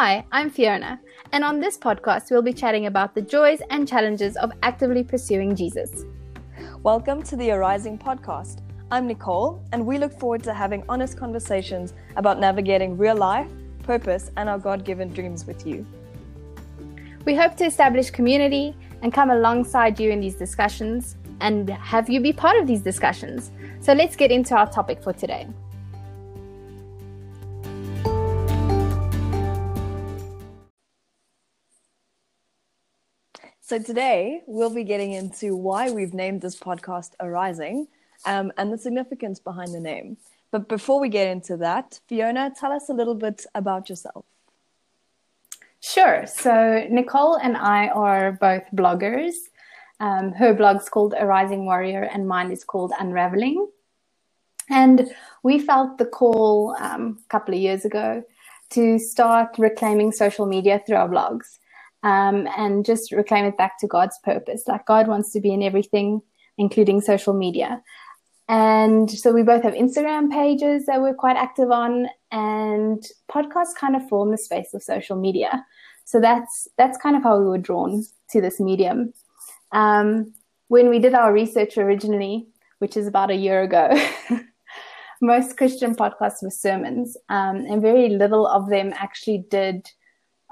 Hi, I'm Fiona, and on this podcast, we'll be chatting about the joys and challenges of actively pursuing Jesus. Welcome to the Arising podcast. I'm Nicole, and we look forward to having honest conversations about navigating real life, purpose, and our God given dreams with you. We hope to establish community and come alongside you in these discussions and have you be part of these discussions. So let's get into our topic for today. So, today we'll be getting into why we've named this podcast Arising um, and the significance behind the name. But before we get into that, Fiona, tell us a little bit about yourself. Sure. So, Nicole and I are both bloggers. Um, her blog's called Arising Warrior, and mine is called Unraveling. And we felt the call um, a couple of years ago to start reclaiming social media through our blogs um, and just reclaim it back to God's purpose. Like God wants to be in everything, including social media. And so we both have Instagram pages that we're quite active on, and podcasts kind of form the space of social media. So that's that's kind of how we were drawn to this medium. Um, when we did our research originally, which is about a year ago, most Christian podcasts were sermons, um, and very little of them actually did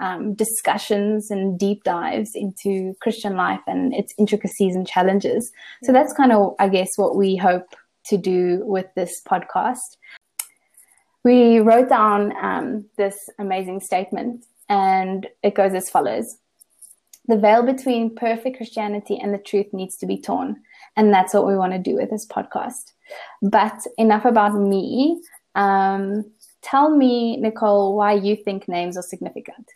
um, discussions and deep dives into Christian life and its intricacies and challenges. So that's kind of, I guess, what we hope to do with this podcast. We wrote down um, this amazing statement, and it goes as follows The veil between perfect Christianity and the truth needs to be torn. And that's what we want to do with this podcast. But enough about me. Um, tell me, Nicole, why you think names are significant.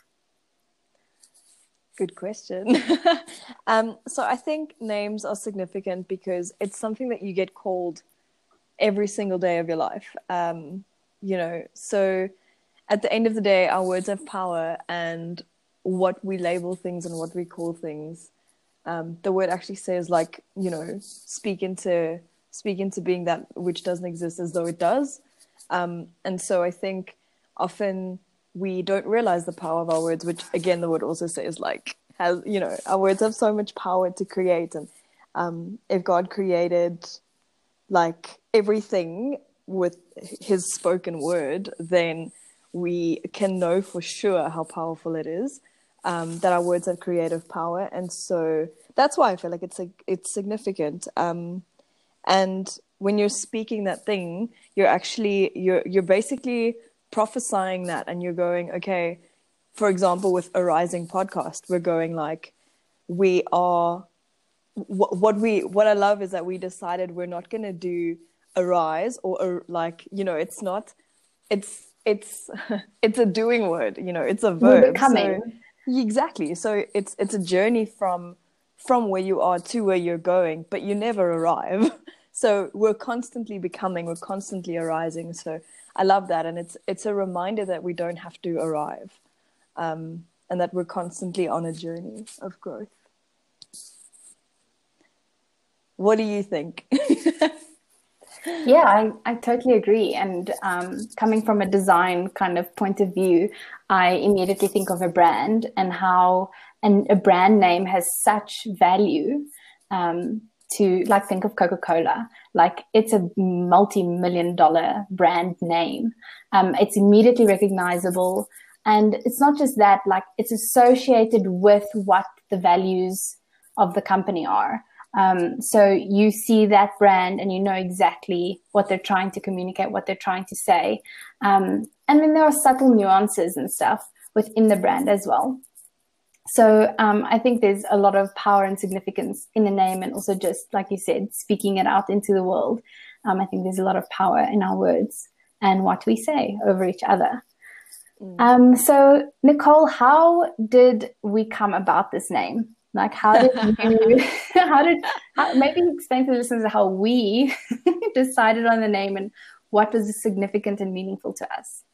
Good question. um, so I think names are significant because it's something that you get called every single day of your life. Um, you know, so at the end of the day, our words have power, and what we label things and what we call things. Um, the word actually says, like, you know, speak into speak into being that which doesn't exist as though it does. Um, and so I think often we don't realize the power of our words, which again, the word also says like has, you know, our words have so much power to create. And um, if God created like everything with his spoken word, then we can know for sure how powerful it is. Um, that our words have creative power, and so that's why I feel like it's a, it's significant. Um, and when you're speaking that thing, you're actually you're you're basically prophesying that and you're going, okay, for example, with Arising podcast, we're going like, we are, what, what we, what I love is that we decided we're not going to do arise or, or like, you know, it's not, it's, it's, it's a doing word, you know, it's a verb. Becoming. So, exactly. So it's, it's a journey from, from where you are to where you're going, but you never arrive. So we're constantly becoming, we're constantly arising. So I love that, and it's it's a reminder that we don't have to arrive, um, and that we're constantly on a journey of growth. What do you think? yeah, I, I totally agree. And um, coming from a design kind of point of view, I immediately think of a brand and how and a brand name has such value. Um, to like think of Coca-Cola, like it's a multi-million dollar brand name. Um, it's immediately recognizable. And it's not just that, like it's associated with what the values of the company are. Um, so you see that brand and you know exactly what they're trying to communicate, what they're trying to say. Um, and then there are subtle nuances and stuff within the brand as well. So um, I think there's a lot of power and significance in the name, and also just like you said, speaking it out into the world. Um, I think there's a lot of power in our words and what we say over each other. Mm. Um, so Nicole, how did we come about this name? Like, how did you? how did? How, maybe explain to the listeners how we decided on the name and what was significant and meaningful to us.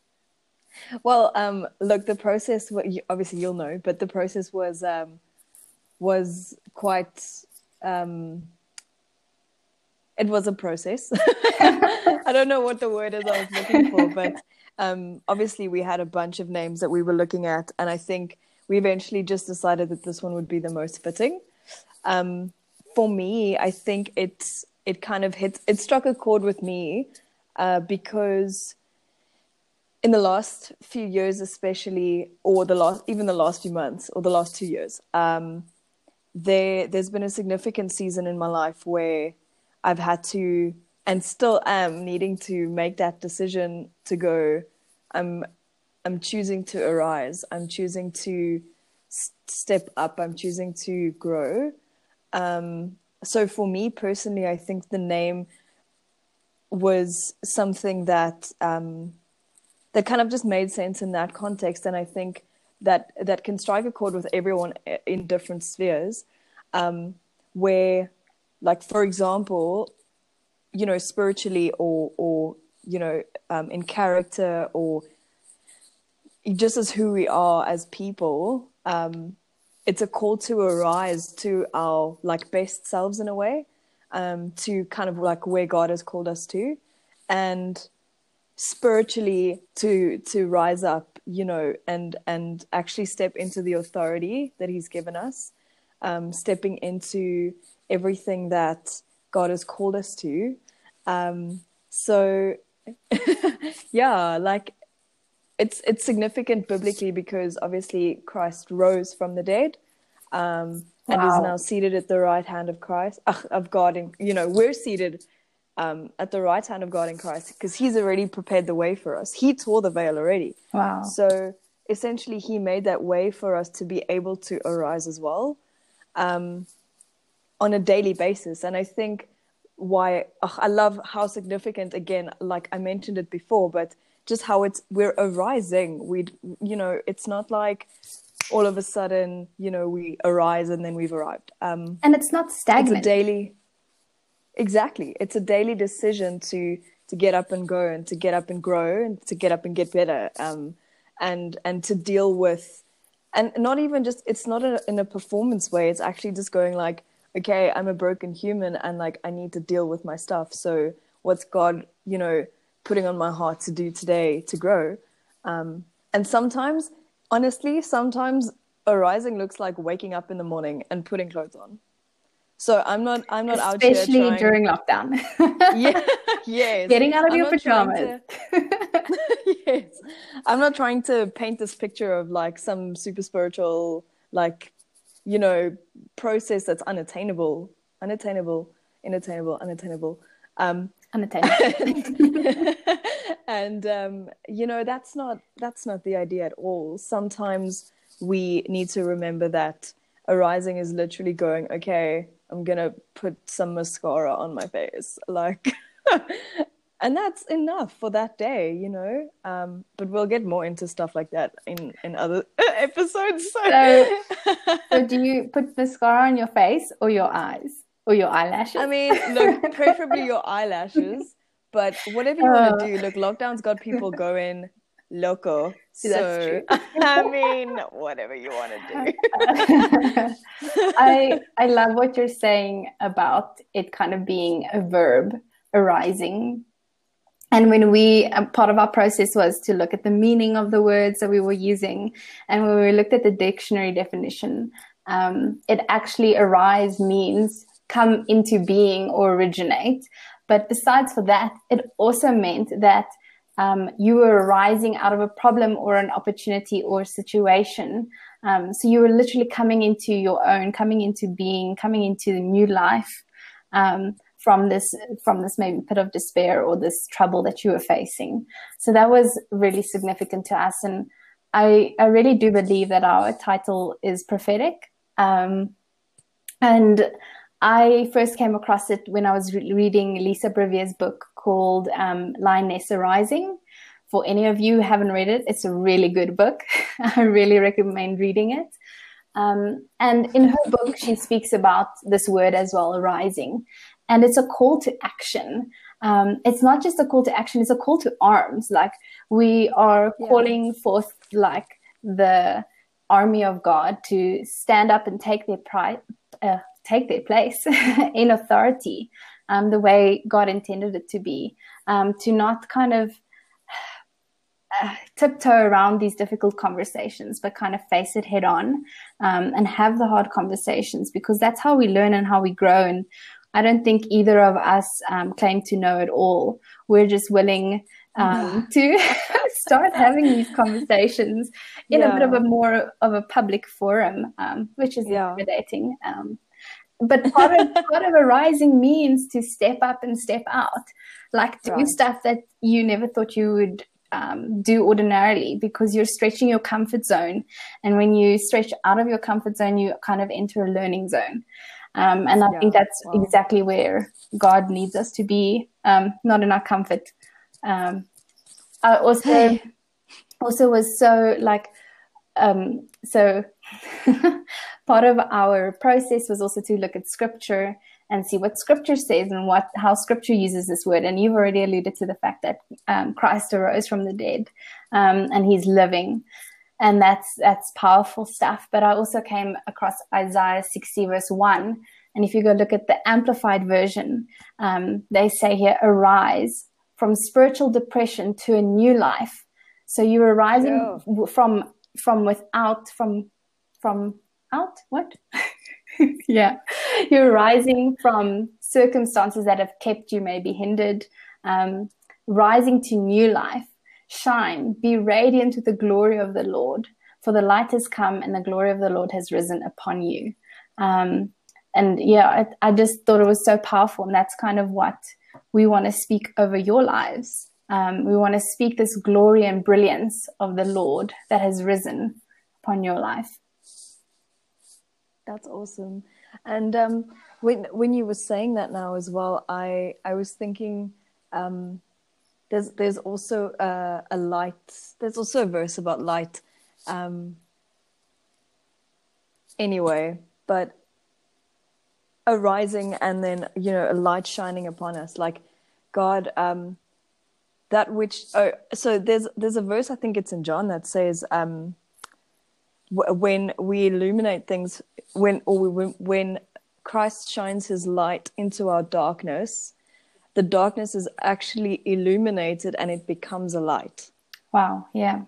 Well, um, look, the process. Obviously, you'll know, but the process was um, was quite. Um, it was a process. I don't know what the word is I was looking for, but um, obviously, we had a bunch of names that we were looking at, and I think we eventually just decided that this one would be the most fitting. Um, for me, I think it's it kind of hit it struck a chord with me uh, because in the last few years, especially, or the last even the last few months, or the last two years, um, there there's been a significant season in my life where I've had to and still am needing to make that decision to go. I'm I'm choosing to arise. I'm choosing to step up. I'm choosing to grow. Um, so for me personally, I think the name was something that um, that kind of just made sense in that context, and I think that that can strike a chord with everyone in different spheres. Um, where, like for example, you know, spiritually or or you know, um, in character or just as who we are as people, um, it's a call to arise to our like best selves in a way, um, to kind of like where God has called us to, and spiritually to to rise up, you know, and and actually step into the authority that He's given us, um, stepping into everything that God has called us to. Um, so yeah, like it's it's significant biblically because obviously Christ rose from the dead, um, and wow. is now seated at the right hand of Christ of God. In, you know, we're seated um, at the right hand of God in Christ because He's already prepared the way for us. He tore the veil already. Wow. So essentially, He made that way for us to be able to arise as well, um, on a daily basis. And I think why I love how significant again, like I mentioned it before, but just how it's we're arising. We, you know, it's not like all of a sudden, you know, we arise and then we've arrived. Um, and it's not stagnant. It's a daily, exactly. It's a daily decision to to get up and go and to get up and grow and to get up and get better. Um, and and to deal with, and not even just it's not a, in a performance way. It's actually just going like, okay, I'm a broken human and like I need to deal with my stuff. So what's God, you know, putting on my heart to do today to grow. Um, and sometimes, honestly, sometimes arising looks like waking up in the morning and putting clothes on. So I'm not I'm not Especially out especially during lockdown. yeah, yes. Getting out of I'm your pajamas. To... yes. I'm not trying to paint this picture of like some super spiritual like you know process that's unattainable, unattainable, inattainable, unattainable. Um, unattainable. and um, you know that's not that's not the idea at all. Sometimes we need to remember that arising is literally going, okay, I'm gonna put some mascara on my face, like. and that's enough for that day, you know. Um, but we'll get more into stuff like that in in other episodes. So. so, so do you put mascara on your face or your eyes? or your eyelashes. I mean, look, preferably your eyelashes, but whatever you want to uh. do. Look, lockdown's got people going loco. So I mean, whatever you want to do. I I love what you're saying about it kind of being a verb arising. And when we, part of our process was to look at the meaning of the words that we were using. And when we looked at the dictionary definition, um, it actually arise means come into being or originate. But besides for that, it also meant that um, you were arising out of a problem or an opportunity or a situation. Um, so you were literally coming into your own, coming into being, coming into the new life um, from this from this maybe pit of despair or this trouble that you were facing. So that was really significant to us, and I I really do believe that our title is prophetic. Um, and I first came across it when I was re- reading Lisa Bevere's book called um, Lioness Arising. For any of you who haven't read it, it's a really good book. I really recommend reading it. Um, and in her book, she speaks about this word as well, arising. And it's a call to action. Um, it's not just a call to action, it's a call to arms. Like we are yeah. calling forth like the army of God to stand up and take their pride, uh, take their place in authority um, the way God intended it to be, um, to not kind of uh, tiptoe around these difficult conversations, but kind of face it head on um, and have the hard conversations because that's how we learn and how we grow. And I don't think either of us um, claim to know it all. We're just willing um, to start having these conversations in yeah. a bit of a more of a public forum, um, which is yeah. intimidating. But part of part of arising means to step up and step out, like do right. stuff that you never thought you would um, do ordinarily because you're stretching your comfort zone. And when you stretch out of your comfort zone, you kind of enter a learning zone. Um, and I yeah, think that's wow. exactly where God needs us to be, um, not in our comfort. Um, I also also was so like um, so part of our process was also to look at scripture and see what scripture says and what how scripture uses this word. And you've already alluded to the fact that um, christ arose from the dead um, and he's living. And that's that's powerful stuff. But i also came across isaiah 60 verse 1 and if you go look at the amplified version um, they say here arise from spiritual depression to a new life. So you're arising yeah. from from without from from out what yeah. You're rising from circumstances that have kept you maybe hindered, um, rising to new life. Shine, be radiant with the glory of the Lord, for the light has come and the glory of the Lord has risen upon you. Um, and yeah, I, I, just thought it was so powerful. And that's kind of what we want to speak over your lives. Um, we want to speak this glory and brilliance of the Lord that has risen upon your life. That's awesome. And um, when when you were saying that now as well, I I was thinking um, there's there's also a, a, light. There's also a verse about light. Um, anyway, but arising and then you know a light shining upon us, like God. Um, that which oh, so there's there's a verse I think it's in John that says um, when we illuminate things when or we, when Christ shines his light into our darkness the darkness is actually illuminated and it becomes a light wow yeah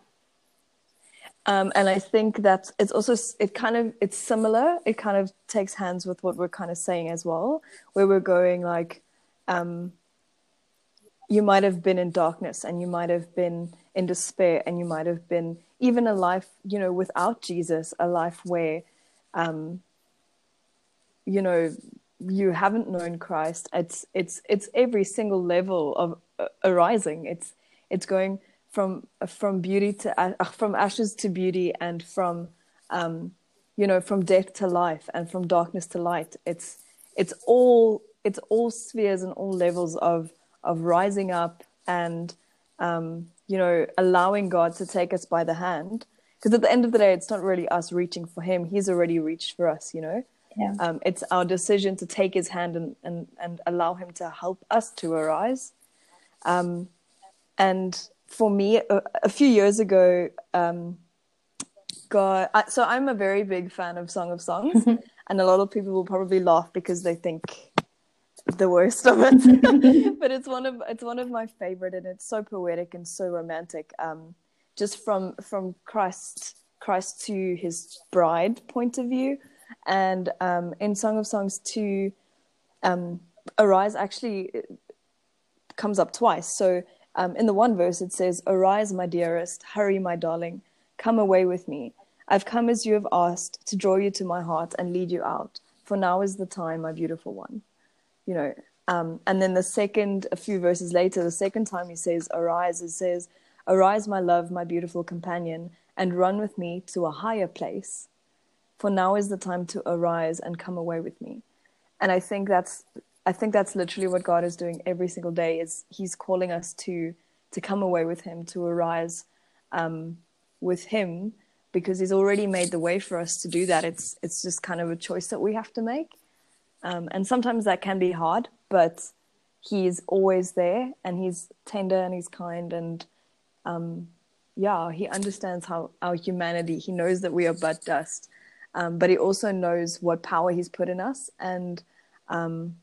um, and I think that it's also it kind of it's similar. It kind of takes hands with what we're kind of saying as well, where we're going like, um, you might have been in darkness and you might have been in despair and you might have been even a life, you know, without Jesus, a life where, um, you know, you haven't known Christ. It's it's it's every single level of uh, arising. It's it's going from from beauty to uh, from ashes to beauty, and from um, you know from death to life, and from darkness to light. It's it's all it's all spheres and all levels of of rising up and um, you know, allowing God to take us by the hand. Because at the end of the day, it's not really us reaching for Him; He's already reached for us. You know, yeah. um, it's our decision to take His hand and and and allow Him to help us to arise. Um, and for me, a, a few years ago, um, God. I, so I'm a very big fan of Song of Songs, and a lot of people will probably laugh because they think the worst of it. But it's one of it's one of my favorite and it's so poetic and so romantic um, just from from christ christ to his bride point of view. And um, in song of songs 2 um, arise actually comes up twice. So um, in the one verse it says arise my dearest hurry my darling come away with me. I've come as you have asked to draw you to my heart and lead you out. For now is the time my beautiful one you know. Um, and then the second, a few verses later, the second time he says, Arise, it says, Arise, my love, my beautiful companion, and run with me to a higher place. For now is the time to arise and come away with me. And I think that's I think that's literally what God is doing every single day is he's calling us to to come away with him, to arise um, with him because he's already made the way for us to do that. It's it's just kind of a choice that we have to make. Um, and sometimes that can be hard, but he's always there and he's tender and he's kind and um, yeah, he understands how our humanity. He knows that we are but dust, um, but he also knows what power he's put in us and um,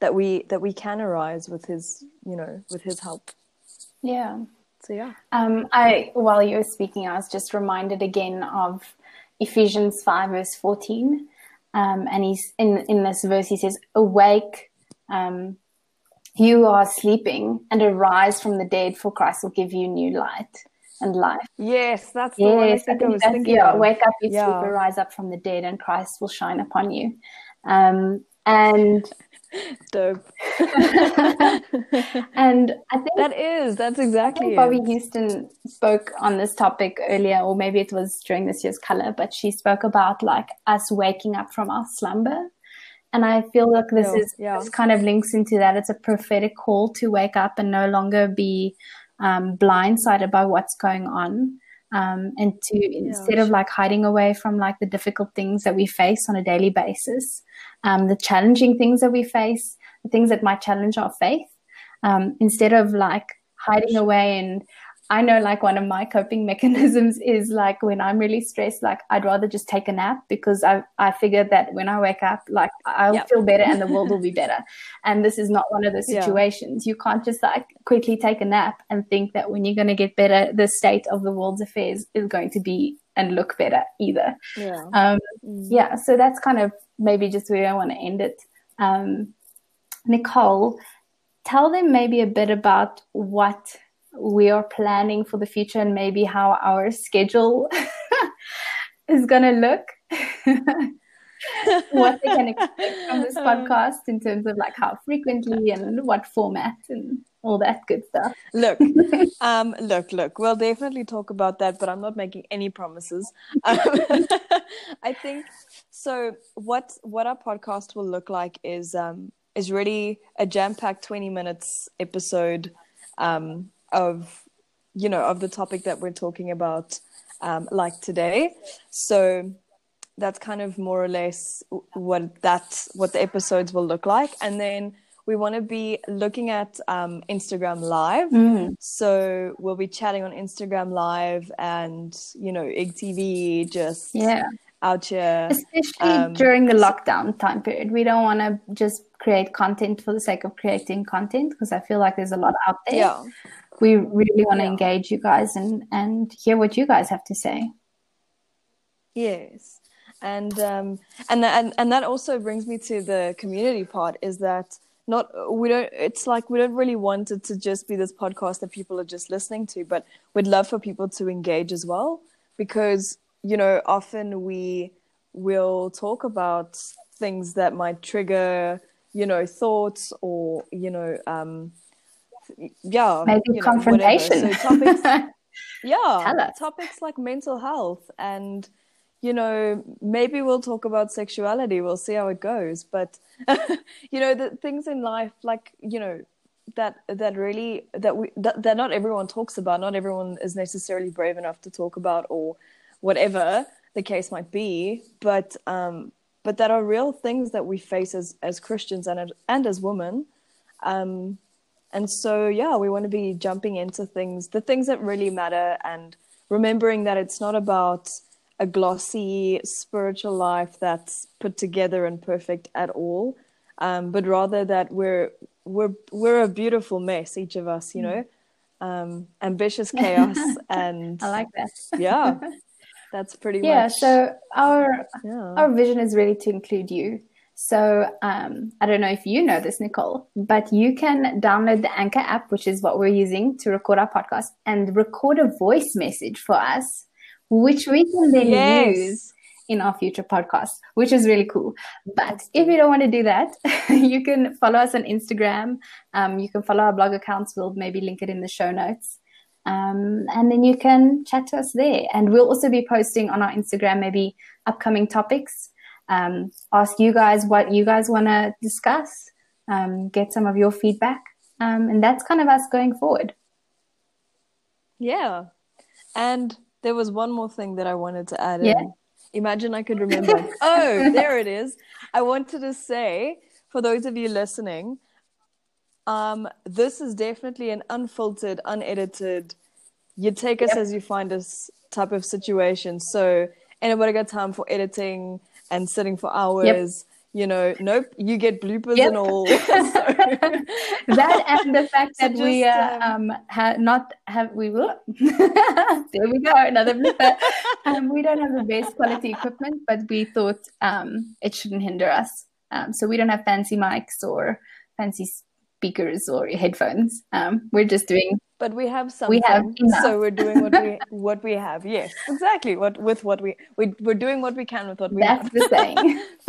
that we that we can arise with his, you know, with his help. Yeah. So yeah. Um, I while you were speaking, I was just reminded again of Ephesians five verse fourteen, um, and he's in in this verse he says, "Awake, um, you are sleeping, and arise from the dead, for Christ will give you new light and life." Yes, that's the one I Yes, I think I think that's yeah. of. Wake up, you Yeah. sleep, arise up from the dead, and Christ will shine upon you. Um, and Dope. and I think that is, that's exactly Bobbie it. Houston spoke on this topic earlier, or maybe it was during this year's color, but she spoke about like us waking up from our slumber. And I feel like this Yeah, is yeah. this kind of links into that. It's a prophetic call to wake up and no longer be um, blindsided by what's going on. Um, and to instead of like hiding away from like the difficult things that we face on a daily basis, um, the challenging things that we face, the things that might challenge our faith, um, instead of like hiding away and I know like one of my coping mechanisms is like when I'm really stressed, like I'd rather just take a nap because I I figured that when I wake up, like I'll Yep. feel better and the world will be better. And this is not one of those Yeah. situations. You can't just like quickly take a nap and think that when you're going to get better, the state of the world's affairs is going to be and look better either. Yeah. Um, Mm. yeah, so that's kind of maybe just where I want to end it. Um, Nicole, tell them maybe a bit about what we are planning for the future and maybe how our schedule is going to look. what they can expect from this podcast in terms of like how frequently and what format and all that good stuff. Look, um, look, look. We'll definitely talk about that, but I'm not making any promises. Um, I think so. What what our podcast will look like is um, is really a jam packed 20 minutes episode um, of you know of the topic that we're talking about, um, like today. So that's kind of more or less what that's what the episodes will look like, and then we want to be looking at um, Instagram Live. Mm. So we'll be chatting on Instagram Live and, you know, IGTV just Yeah. out here. Especially Um, during the lockdown time period. We don't want to just create content for the sake of creating content because I feel like there's a lot out there. Yeah. We really want to Yeah. engage you guys and, and hear what you guys have to say. Yes. And um and tha- and and that also brings me to the community part is that not we don't it's like we don't really want it to just be this podcast that people are just listening to but we'd love for people to engage as well because you know often we will talk about things that might trigger you know thoughts or you know um yeah Maybe you know, confrontation. so topics yeah topics like mental health and you know maybe we'll talk about sexuality. We'll see how it goes. But you know the things in life like you know that that really that we that, that not everyone talks about not everyone is necessarily brave enough to talk about or whatever the case might be. But um but that are real things that we face as as Christians and and as women. Um and so yeah we want to be jumping into things the things that really matter and remembering that it's not about a glossy spiritual life that's put together and perfect at all um, but rather that we're we're we're a beautiful mess each of us you know um, ambitious chaos and I like that. yeah that's pretty Yeah, much so our yeah our vision is really to include you. So um, I don't know if you know this, Nicole, but you can download the Anchor app, which is what we're using to record our podcast, and record a voice message for us, which we can then Yes. use in our future podcasts, which is really cool. But if you don't want to do that, you can follow us on Instagram. Um, you can follow our blog accounts. We'll maybe link it in the show notes. Um, and then you can chat to us there. And we'll also be posting on our Instagram maybe upcoming topics. Um, ask you guys what you guys want to discuss. Um, get some of your feedback. Um, and that's kind of us going forward. Yeah. And there was one more thing that I wanted to add Yeah. in. Imagine I could remember. oh, there it is. I wanted to say, for those of you listening, um, this is definitely an unfiltered, unedited, you take us Yep. as you find us type of situation. So anybody got time for editing and sitting for hours, you know, nope, you get bloopers Yep. and all. So- that and the fact So that we uh, um, ha- not have we will there we go another blooper. um, we don't have the best quality equipment but we thought um, it shouldn't hinder us um, so we don't have fancy mics or fancy speakers or headphones um, we're just doing but we have something. We have enough. so we're doing what we what we have. Yes, exactly. What with what we we we're doing what we can with what we that's have. the saying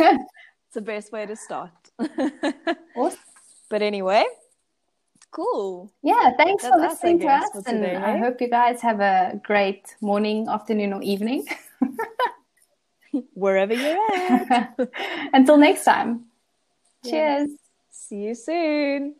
It's the best way to start. awesome. but anyway, cool. yeah thanks for That's us, I listening to us for and today, i eh? hope you guys have a great morning afternoon or evening Wherever you're at. until next time cheers See you soon.